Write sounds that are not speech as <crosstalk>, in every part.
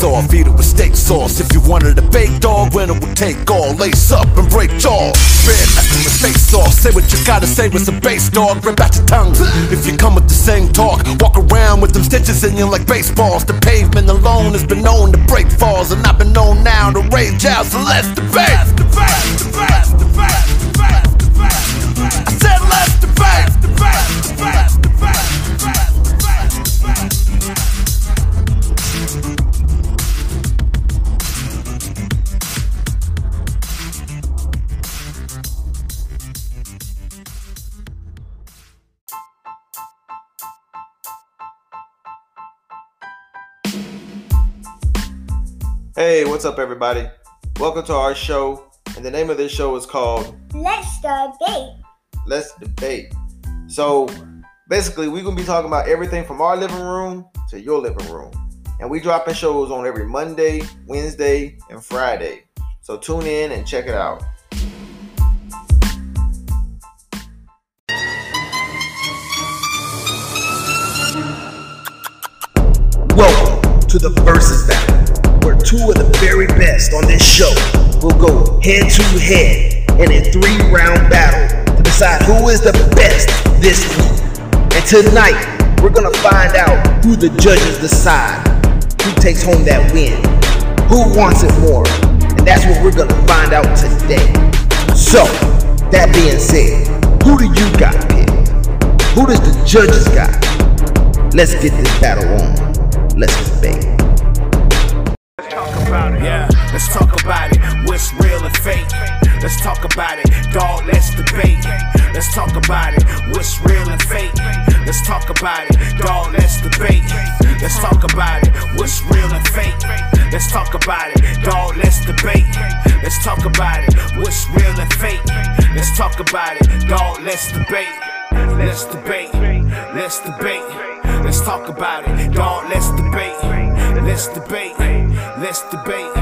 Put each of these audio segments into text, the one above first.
off, eat it with steak sauce. If you wanted a baked dog, when it would take all. Lace up and break jaw. Red messing with face off. Say what you gotta say with some bass dog. Rip out your tongue. If you come with the same talk, walk around with them stitches in you like baseballs. The pavement alone has been known to break falls, and I've been known now to rage out. So let's debate. Let's debate. Let's debate. Let's debate. Hey, what's up, everybody? Welcome to our show. And the name of this show is called Let's debate. Let's Debate. So, basically, we're going to be talking about everything from our living room to your living room. And we dropping shows on every Monday, Wednesday, and Friday. So, tune in and check it out. Welcome to the Versus Battle, where two of the very best on this show will go head to head in a three round battle to decide who is the best this week. And tonight, we're gonna find out who the judges decide who takes home that win, who wants it more, and that's what we're gonna find out today. So, that being said, who do you got picked? Who does the judges got? Let's get this battle on. Let's debate. Yeah, let's talk about it. What's real and fake? Let's talk about it. Dog, let's debate. Let's talk about it. What's real and fake? Let's talk about it. Dog, let's debate. Let's talk about it. What's real and fake? Let's talk about it. Dog, let's debate. Let's talk about it. What's real and fake? Let's talk about it. Dog, let's debate. Let's debate. Let's debate. Let's talk about it. Dog, let's debate. Let's debate. Let's debate.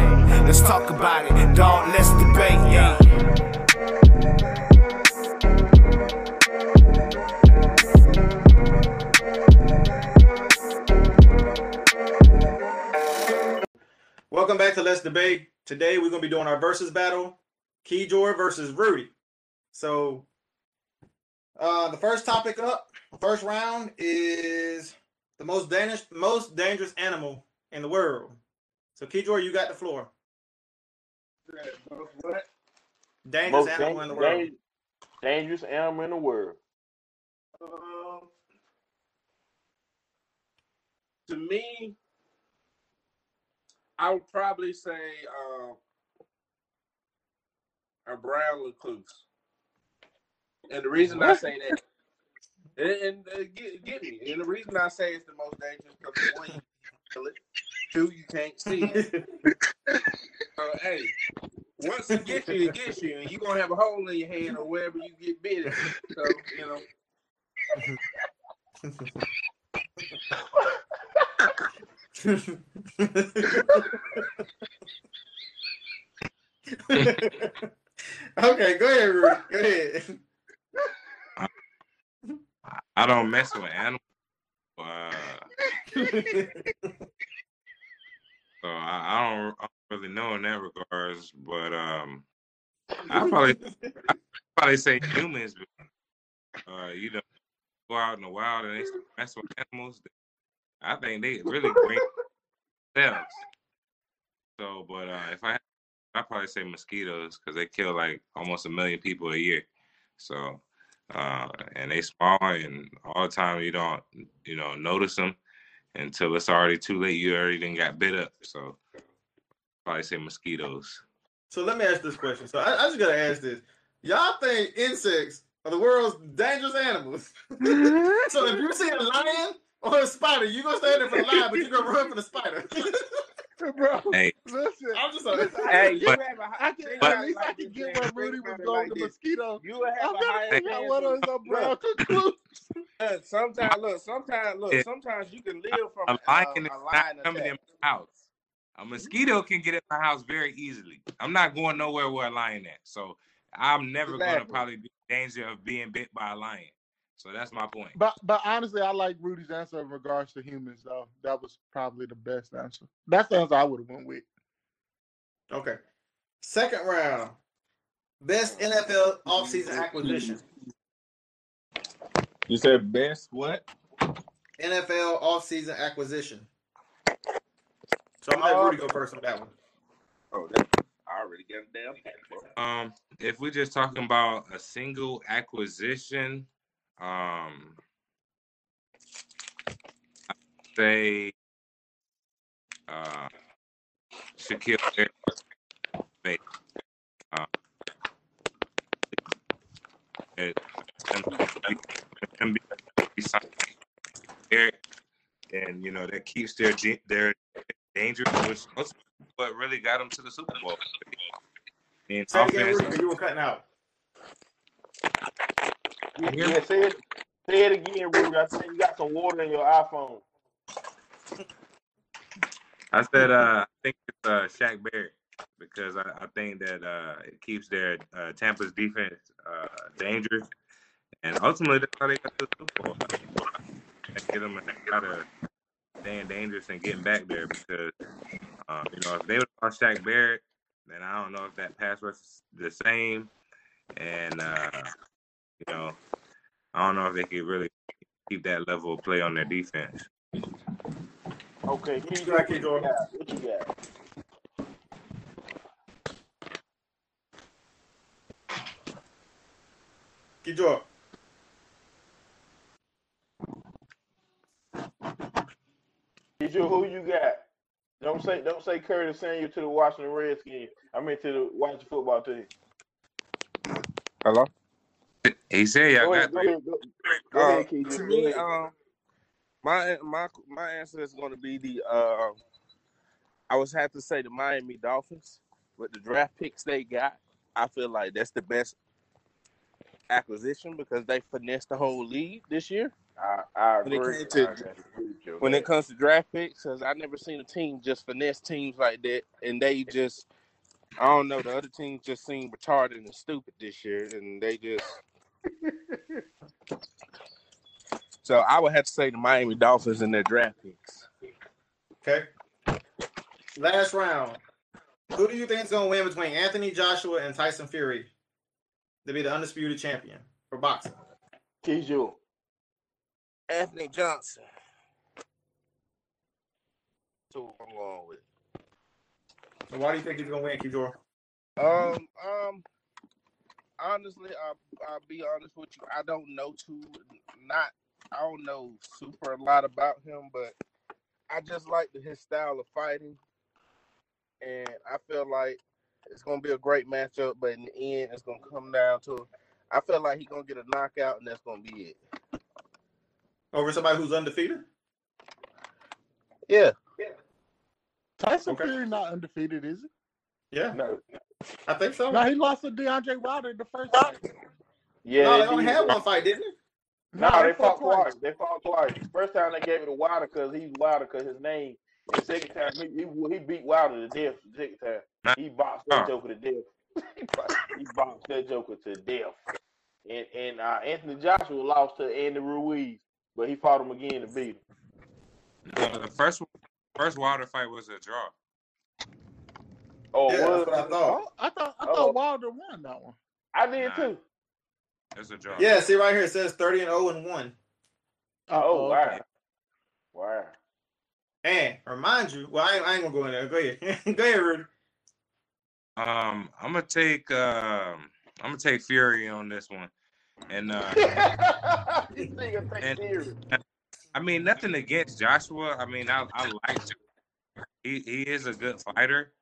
Let's talk about it. Dog, let's debate. Yeah. Welcome back to Let's Debate. Today, we're going to be doing our versus battle Keyjoy versus Rudy. So, uh, the first topic up, first round is the most dangerous, most dangerous animal in the world. So, Keyjoy, you got the floor. Dangerous Most animal dan- in the world. dan- dangerous animal in the world. Um, to me, I would probably say uh, a brown recluse. And the reason I say that, and, and uh, get, get me, and the reason I say it's the most dangerous because one, you can't two, you can't see it. <laughs> Uh, hey, once it gets you, it gets you, and you're gonna have a hole in your head or wherever you get bitten. So you know. <laughs> okay, go ahead, Rudy. Go ahead. I don't mess with animals. Uh, <laughs> so I, I don't I don't really know in that regards, but um, I <laughs> probably I probably say humans. but, Uh, you know, go out in the wild and they messing with animals. I think they really bring themselves. So, but uh, if I, I probably say mosquitoes because they kill like almost a million people a year. So, uh, and they small and all the time you don't you know notice them until it's already too late. You already done got bit up. So, probably say mosquitoes. So let me ask this question. So I, I just gotta ask this. Y'all think insects are the world's dangerous animals? <laughs> so if you see a lion or a spider, you gonna stand there for the lion, but you gonna run for the spider. <laughs> <laughs> Bro, Hey, listen. I'm just a, Hey, you But- have a I can, But- at least I can get where Rudy was going with the mosquito. You would have I'm a gonna higher figure out chance what of- is a brown conclusion. Sometimes, look, sometimes, look, sometimes you can live from a a, lion a, is a not lion coming in attack. my house. A mosquito mm-hmm. can get in my house very easily. I'm not going nowhere where a lion at. So I'm never gonna probably be in danger of being bit by a lion. So that's my point. But but honestly, I like Rudy's answer in regards to humans though. That was probably the best answer. That's the answer I would have went with. Okay. Second round. Best NFL offseason acquisition. You said best what? NFL offseason acquisition. So I'm gonna let Rudy go first on that one. Oh, that, I already got a damn. Um, if we're just talking about a single acquisition, um, I'd say uh, Shaquil Barrett. Uh, it, him be- be signed Barrett, and you know that keeps their their danger, which what really got them to the Super Bowl. Again, offense, you were cutting out. You hear me? Yeah, say it, say it again, Rudy. I said you got some water in your iPhone. I said uh, I think it's uh, Shaq Barrett because I, I think that uh, it keeps their uh, Tampa's defense uh, dangerous, and ultimately that's how they got to the Super Bowl. Get them out of staying dangerous and getting back there because um, you know if they would have lost Shaq Barrett, then I don't know if that pass rush is the same, and uh, you know I don't know if they could really keep that level of play on their defense. Okay, keep Go ahead, keep going. What you got? Keep going. Who you got? Don't say don't say Curtis Samuel to the Washington Redskins. I mean to the Washington football team. Hello. He said y'all Go got ahead, go three. ahead, go, go Uh, ahead, Keisha. to Go me, ahead. um, my my my answer is going to be the. Uh, I was have to say the Miami Dolphins with the draft picks they got. I feel like that's the best acquisition because they finessed the whole league this year. I, I When it agree. came I to agree with you. when it comes to draft picks, because I never seen a team just finesse teams like that, and they just. I don't know. The other teams just seem retarded and stupid this year, and they just. So I would have to say the Miami Dolphins and their draft picks. Okay. Last round. Who do you think is gonna win between Anthony Joshua and Tyson Fury to be the undisputed champion for boxing? Keisha. Anthony Johnson. That's who I'm going with. So why do you think he's gonna win, Kijor? Um, um, honestly, I'll, I'll be honest with you. I don't know too, not, I don't know super a lot about him, but I just like his style of fighting, and I feel like it's gonna be a great matchup. But in the end, it's gonna come down to, I feel like he's gonna get a knockout, and that's gonna be it. Over somebody who's undefeated? Yeah. Tyson Okay. Fury not undefeated, is he? Yeah, No. I think so. No, he lost to Deontay Wilder in the first fight. Yeah, no, they they only had one fight, didn't they? No, they fought twice. They fought twice. First time they gave it to Wilder because he's Wilder because his name. The second time he, he he beat Wilder to death. The second time he boxed that Joker to death. <laughs> he boxed that Joker to death. And and uh, Anthony Joshua lost to Andy Ruiz, but he fought him again to beat him. Uh, the first first Wilder fight was a draw. Oh, Yeah, was that's what I thought. Oh, I thought I Uh-oh. thought Wilder won that one. I did Nah. too. It a draw. Yeah, see right here it says 30 and 0 and 1. Oh, Uh-oh. wow, wow. And remind you, well, I ain't, I ain't gonna go in there. Go ahead. <laughs> go ahead, Rudy. Um, I'm gonna take um, I'm gonna take Fury on this one, and uh, <laughs> this nigga take And- serious. I mean nothing against Joshua. I mean I I like he he is a good fighter,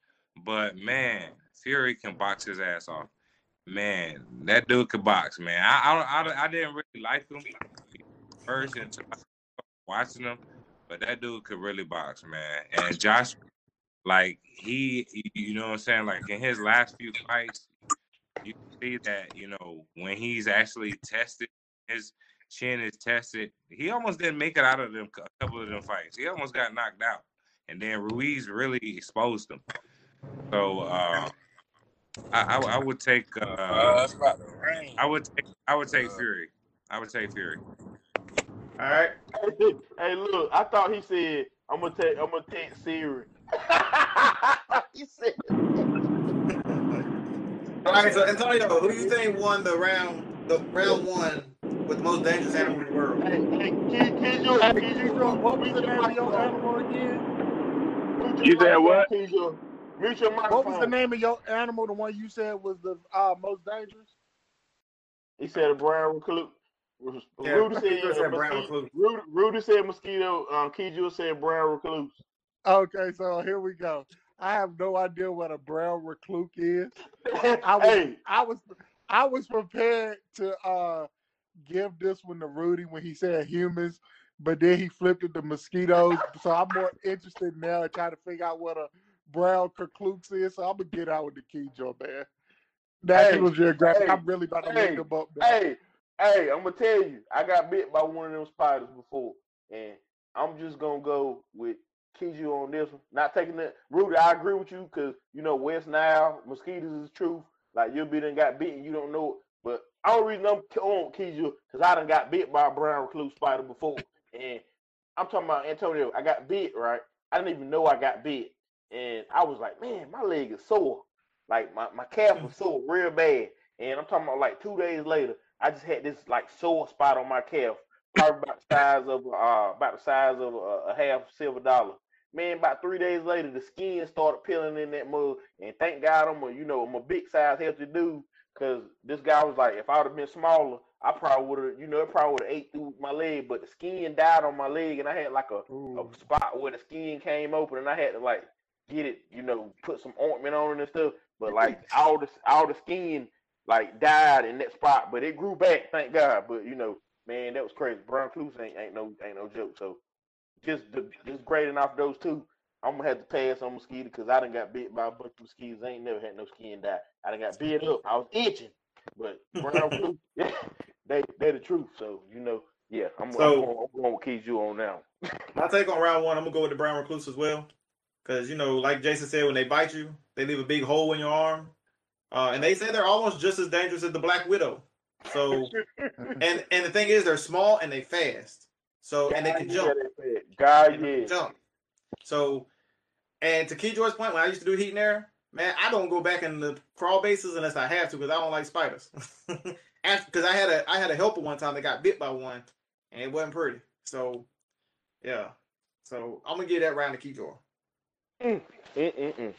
but man, Fury can box his ass off. Man, that dude could box. Man, I I I, I didn't really like him first until watching him, but that dude could really box, man. And Josh, like he, you know what I'm saying? Like in his last few fights, you see that you know when he's actually tested, his chin is tested. He almost didn't make it out of them a couple of them fights. He almost got knocked out, and then Ruiz really exposed him. So uh, I, I I would take uh, it's about to rain. I would take I would take Fury. I would take Fury. All right. <laughs> hey, look, I thought he said I'm gonna take I'm gonna take Siri. <laughs> he said All right. So Antonio, who do you think won the round? The round one with the most dangerous animal in the world. Hey, hey, Kid, Kid, you, Hey, Kid, you, Kidro, what was the name of your animal again? You said what? Kid, you. Mute your microphone. What was the name of your animal? The one you said was the uh, most dangerous? He said a brown recluse. Yeah, Rudy said, said uh, brown mosquito- recluse. Rudy, Rudy said mosquito. Um, Kid, said brown recluse. Okay, so here we go. I have no idea what a brown recluse is. I <laughs> was hey, I was I was prepared to uh give this one to Rudy when he said humans, but then he flipped it to mosquitoes. So I'm more interested now in trying to figure out what a brown recluse is. So I'm gonna get out with the key, Joe man. National Geographic. hey, I'm really about to hey, them up. Now. hey, hey, I'm gonna tell you, I got bit by one of them spiders before, and I'm just gonna go with Kiju on this one. Not taking that, Rudy. I agree with you because you know West Nile mosquitoes is the truth. Like you'll be done got bitten, you don't know it. But only reason I'm on Kiju because I done got bit by a brown recluse spider before, and I'm talking about Antonio. I got bit, right? I didn't even know I got bit, and I was like, man, my leg is sore. Like my, my calf was <laughs> sore real bad. And I'm talking about like two days later, I just had this like sore spot on my calf, probably about the size of uh about the size of a, a half silver dollar. Man, about three days later, the skin started peeling in that mud. And thank God I'm a you know I'm a big size healthy dude. Cause this guy was like, if I would have been smaller, I probably would have, you know, it probably would have ate through my leg. But the skin died on my leg, and I had like a, a spot where the skin came open, and I had to like get it, you know, put some ointment on it and stuff. But like all the all the skin like died in that spot, but it grew back, thank God. But you know, man, that was crazy. Brown Clues ain't ain't no ain't no joke. So just the, just grading off those two, I'm gonna have to pass on mosquito because I done got bit by a bunch of mosquitoes. I ain't never had no skin die. I done got bit up. I was itching, but <laughs> brown Clues, yeah, <laughs> they they the truth. So you know, yeah, I'm, So- I'm, going, I'm going with Keys you on now. My take on round one, I'm gonna go with the brown recluse as well, because you know, like Jason said, when they bite you, they leave a big hole in your arm, uh, and they say they're almost just as dangerous as the black widow. So, <laughs> and and the thing is, they're small and they fast. So, and they can God, jump. they. God, yeah. jump. So, and to Key George's point, when I used to do heat and air, man, I don't go back in the crawl bases unless I have to because I don't like spiders. <laughs> Because I had a I had a helper one time that got bit by one, and it wasn't pretty. So, yeah. So I'm gonna give that round to Key George. Mm-mm-mm.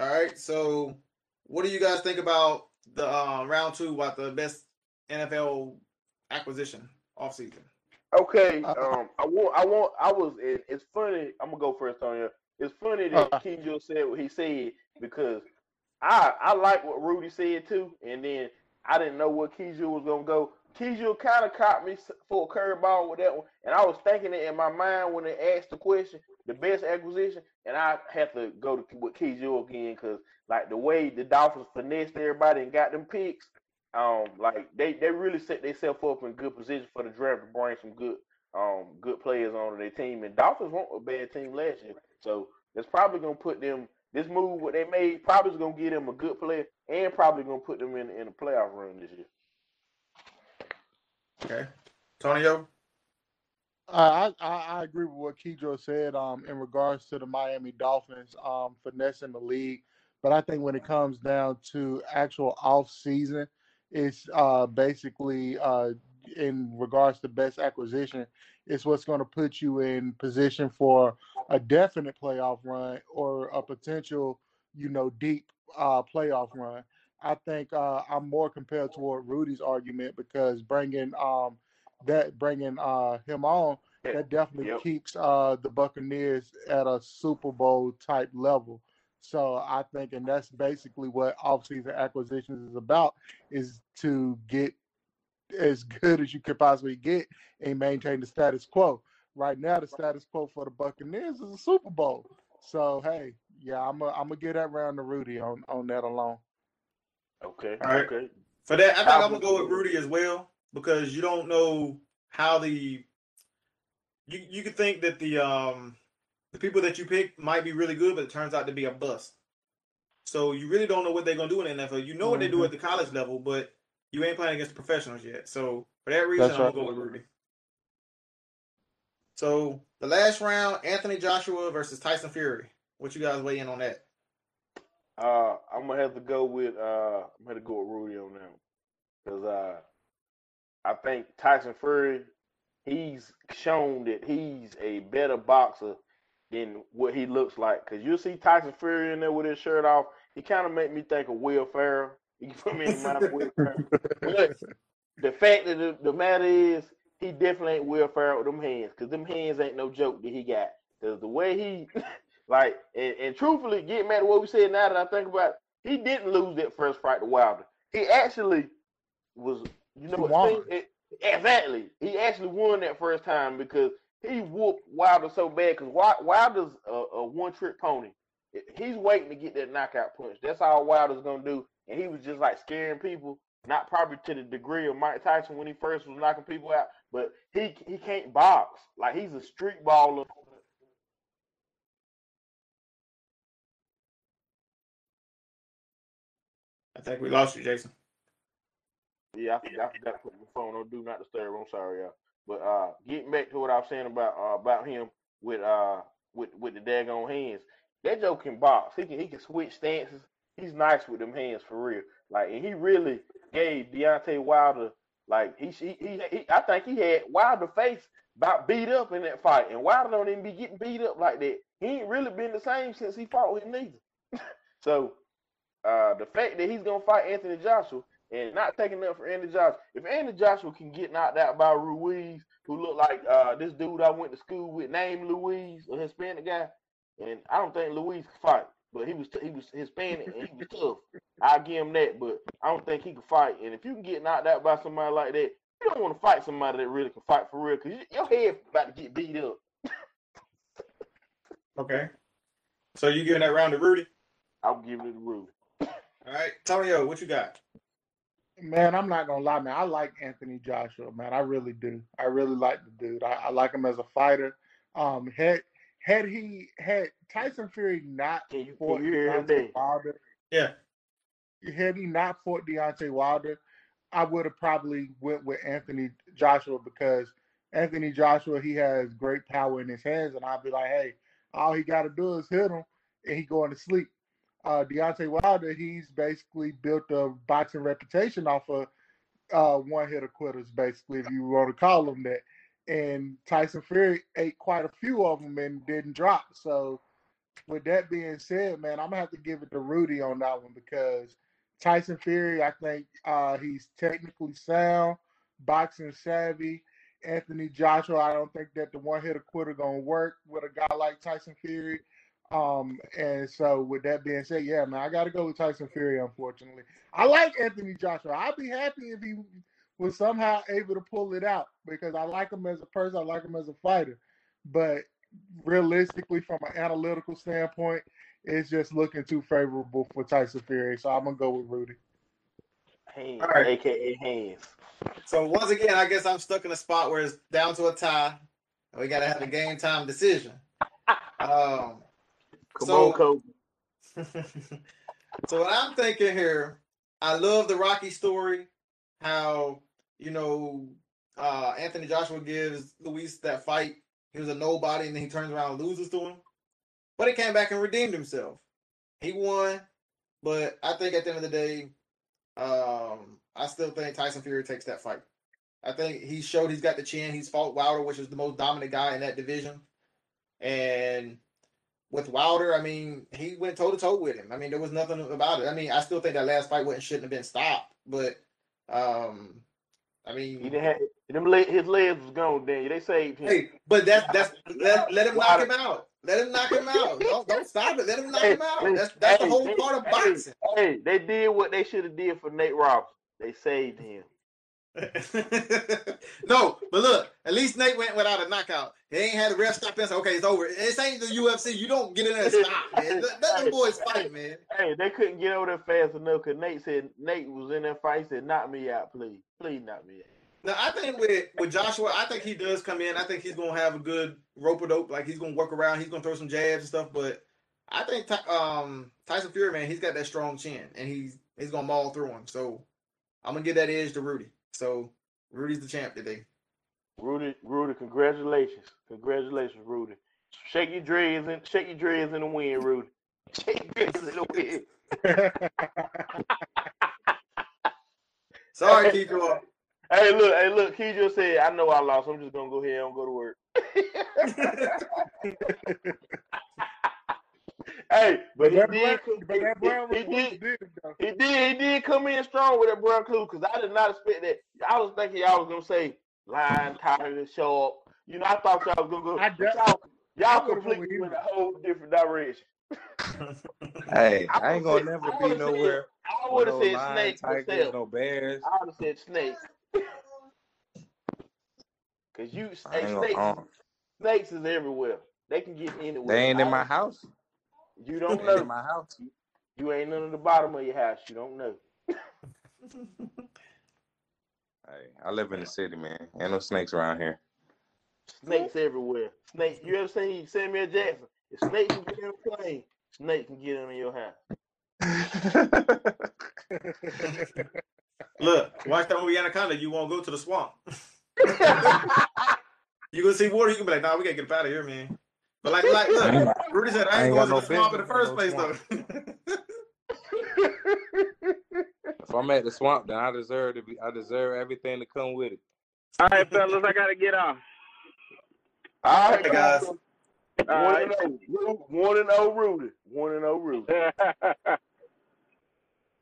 All right. So, what do you guys think about the uh, round two? About the best NFL acquisition offseason? Okay, Uh, um, I want, I want, I was. It, it's funny. I'm gonna go first on here. It's funny that Uh. Kenjo said what he said because I, I like what Rudy said too, and then I didn't know what Kenjo was gonna go. Kenjo kind of caught me for a curveball with that one, and I was thinking it in my mind when they asked the question, the best acquisition, and I had to go to with Kenjo again because like the way the Dolphins finessed everybody and got them picks, um, like they, they really set themselves up in good position for the draft to bring some good um good players onto their team. And Dolphins weren't a bad team last year, so it's probably gonna put them. This move what they made probably is gonna give them a good player and probably gonna put them in in a playoff run this year. Okay. Tonyo. Uh, I, I I agree with what Kedro said um, in regards to the Miami Dolphins um, finessing the league, but I think when it comes down to actual off season, it's uh, basically uh, in regards to best acquisition, it's what's going to put you in position for a definite playoff run or a potential, you know, deep uh, playoff run. I think uh, I'm more compelled toward Rudy's argument because bringing um, that bringing uh, him on that definitely Yep. keeps uh, the Buccaneers at a Super Bowl type level. So I think, and that's basically what offseason acquisitions is about, is to get as good as you could possibly get and maintain the status quo. Right now, the status quo for the Buccaneers is a Super Bowl. So hey, yeah, I'm gonna I'm gonna get that round to Rudy on on that alone. Okay, All right. okay. For that, I think I'm gonna go with Rudy as well because you don't know how the you you could think that the um the people that you pick might be really good, but it turns out to be a bust. So you really don't know what they're gonna do in the NFL. You know what they do Mhm. at the college level, but you ain't playing against the professionals yet. So for that reason, That's I'm right. gonna go with Rudy. So the last round, Anthony Joshua versus Tyson Fury. What you guys weigh in on that? Uh, I'm gonna have to go with uh, I'm gonna go with Rudy on that because uh, I think Tyson Fury, he's shown that he's a better boxer than what he looks like. Cause you see Tyson Fury in there with his shirt off, he kind of make me think of Will Ferrell. <laughs> You put me in mind of Will Ferrell. But the fact that the, the matter is, he definitely ain't Will Ferrell with them hands, cause them hands ain't no joke that he got. Cause the way he, <laughs> like, and, and truthfully, getting mad at what we said now that I think about, it, he didn't lose that first fight to Wilder. He actually was, you know, what? It, exactly. He actually won that first time because he whooped Wilder so bad. Cause Wi- Wilder's a, a one-trick pony. He's waiting to get that knockout punch. That's all Wilder's gonna do. And he was just like scaring people, not probably to the degree of Mike Tyson when he first was knocking people out, but he he can't box. Like he's a street baller. I think we lost you, Jason. Yeah, I forgot, I forgot to put my phone on do not disturb. I'm sorry, y'all. But uh, getting back to what I was saying about uh, about him with uh with with the daggone hands, that Joe can box. He can he can switch stances. He's nice with them hands for real. Like, and he really gave Deontay Wilder like he he, he, he I think he had Wilder face about beat up in that fight, and Wilder don't even be getting beat up like that. He ain't really been the same since he fought with him neither. <laughs> so uh, the fact that he's gonna fight Anthony Joshua and not taking up for Anthony Joshua, if Anthony Joshua can get knocked out by Ruiz, who looked like uh, this dude I went to school with named Luis, a Hispanic guy, and I don't think Luis could fight, but he was he was Hispanic and he was tough. I give him that, but I don't think he could fight. And if you can get knocked out by somebody like that, you don't want to fight somebody that really can fight for real, because your head about to get beat up. Okay. So you giving that round to Rudy? I'm giving it to Rudy. All right, Tonyo, what you got? Man, I'm not gonna lie, man. I like Anthony Joshua, man. I really do. I really like the dude. I, I like him as a fighter. Um, had had he had Tyson Fury not Can you, fought can you hear him Deontay there? Wilder, Yeah. had he not fought Deontay Wilder, I would have probably went with Anthony Joshua because Anthony Joshua he has great power in his hands, and I'd be like, hey, all he got to do is hit him, and he going to sleep. Uh, Deontay Wilder, he's basically built a boxing reputation off of uh, one hitter quitters, basically, if you want to call them that. And Tyson Fury ate quite a few of them and didn't drop. So, with that being said, man, I'm gonna have to give it to Rudy on that one because Tyson Fury, I think uh, he's technically sound, boxing savvy. Anthony Joshua, I don't think that the one hitter quitter gonna work with a guy like Tyson Fury. Um, and so with that being said, yeah, man, I gotta go with Tyson Fury, unfortunately. I like Anthony Joshua. I'd be happy if he was somehow able to pull it out because I like him as a person, I like him as a fighter. But realistically, from an analytical standpoint, it's just looking too favorable for Tyson Fury. So I'm gonna go with Rudy. Hands, All right. aka hands. So once again, I guess I'm stuck in a spot where it's down to a tie. and We gotta have a game time decision. <laughs> Um, Come So- on, Kobe. <laughs> so what I'm thinking here, I love the Rocky story. How you know uh, Anthony Joshua gives Luis that fight. He was a nobody, and then he turns around and loses to him. But he came back and redeemed himself. He won, but I think at the end of the day, um, I still think Tyson Fury takes that fight. I think he showed he's got the chin. He's fought Wilder, which is the most dominant guy in that division. And with Wilder, I mean, he went toe to toe with him. I mean, there was nothing about it. I mean, I still think that last fight wouldn't shouldn't have been stopped, but um, I mean, He didn't have them leg, his legs was gone. Daniel, they saved him. hey, but that's that's <laughs> let, let him knock him out. Let him knock him out. Don't don't stop it. Let him knock Hey, him out. hey, That's that's the whole hey, part of boxing. Hey, they did what they should have did for Nate Robinson. They saved him. <laughs> no, but look, at least Nate went without a knockout. He ain't had a ref stop and say, okay, it's over. This ain't the UFC. You don't get in there and stop, man. Let, let them <laughs> boys fight, man. Hey, they couldn't get over there fast enough because Nate said Nate was in that fight. He said, "Knock me out, please, please, knock me out." Now I think with with Joshua, I think he does come in. I think he's gonna have a good rope a dope. Like he's gonna work around. He's gonna throw some jabs and stuff. But I think um, Tyson Fury, man, he's got that strong chin, and he's he's gonna maul through him. So I'm gonna give that edge to Rudy. So Rudy's the champ today. Rudy, Rudy, congratulations, congratulations, Rudy. Shake your dreads and shake your dreads in the wind, Rudy. <laughs> Shake your dreads in the wind. <laughs> Sorry, Kiko. Hey, look, hey, look. Kejo said, "I know I lost. I'm just gonna go ahead and go to work." <laughs> hey, but he that did. brown, come- but that he, he did. did it, though. He did. He did come in strong with that brown clue because I did not expect that. I was thinking y'all was gonna say line, tiger, sharp. You know, I thought y'all was gonna go. I but y'all, y'all I went completely with went a whole different direction. Hey, <laughs> I I ain't gonna said- never be would've said- nowhere. I would have no said lion, snake tigers, myself. no bears. I would have said snake. <laughs> Cause you, I hey, snakes, gonna, uh, snakes is everywhere. They can get anywhere. they ain't in my house. You don't ain't in know. my house. You ain't under the bottom of your house. You don't know. <laughs> Hey, I live in the city, man. Ain't no snakes around here. Snakes everywhere. Snakes. You ever seen Samuel Jackson? If snakes can get on a plane, snakes can get into your house. <laughs> Look, watch that movie Anaconda. You won't go to the swamp. <laughs> You gonna see water, you can be like, nah, we gotta get up out of here, man. But like, like, look, Rudy said, I I ain't ain't going to got the swamp in the first in place, no though. <laughs> If I'm at the swamp, then I deserve to be. I deserve everything to come with it. All right, fellas, I gotta get off. All right, guys. One All and oh, one and oh, Rudy. One and oh, Rudy. <laughs>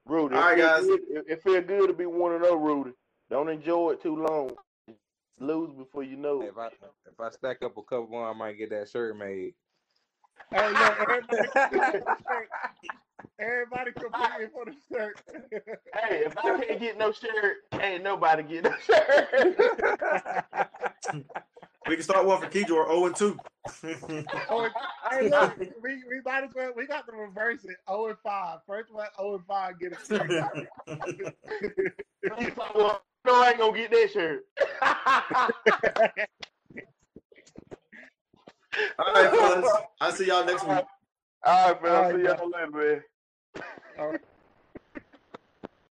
Rudy. All right, it feel guys. Good, it, it feel good to be one and oh, Rudy. Don't enjoy it too long. Lose before you know it. If I if I stack up a couple more, I might get that shirt made. Hey, look, everybody, <laughs> everybody competing for the shirt. Hey, if I can't get no shirt, ain't nobody get no shirt. <laughs> We can start one for Keejor, 0 and 2. Oh, hey, look, <laughs> we, we might as well, we got to reverse it. 0 and 5. First one, 0 and 5, get a shirt. Well, no, I ain't gonna get that shirt. <laughs> All right, fellas. I'll see y'all next week. All right, man. All I'll see y'all later, man. All right.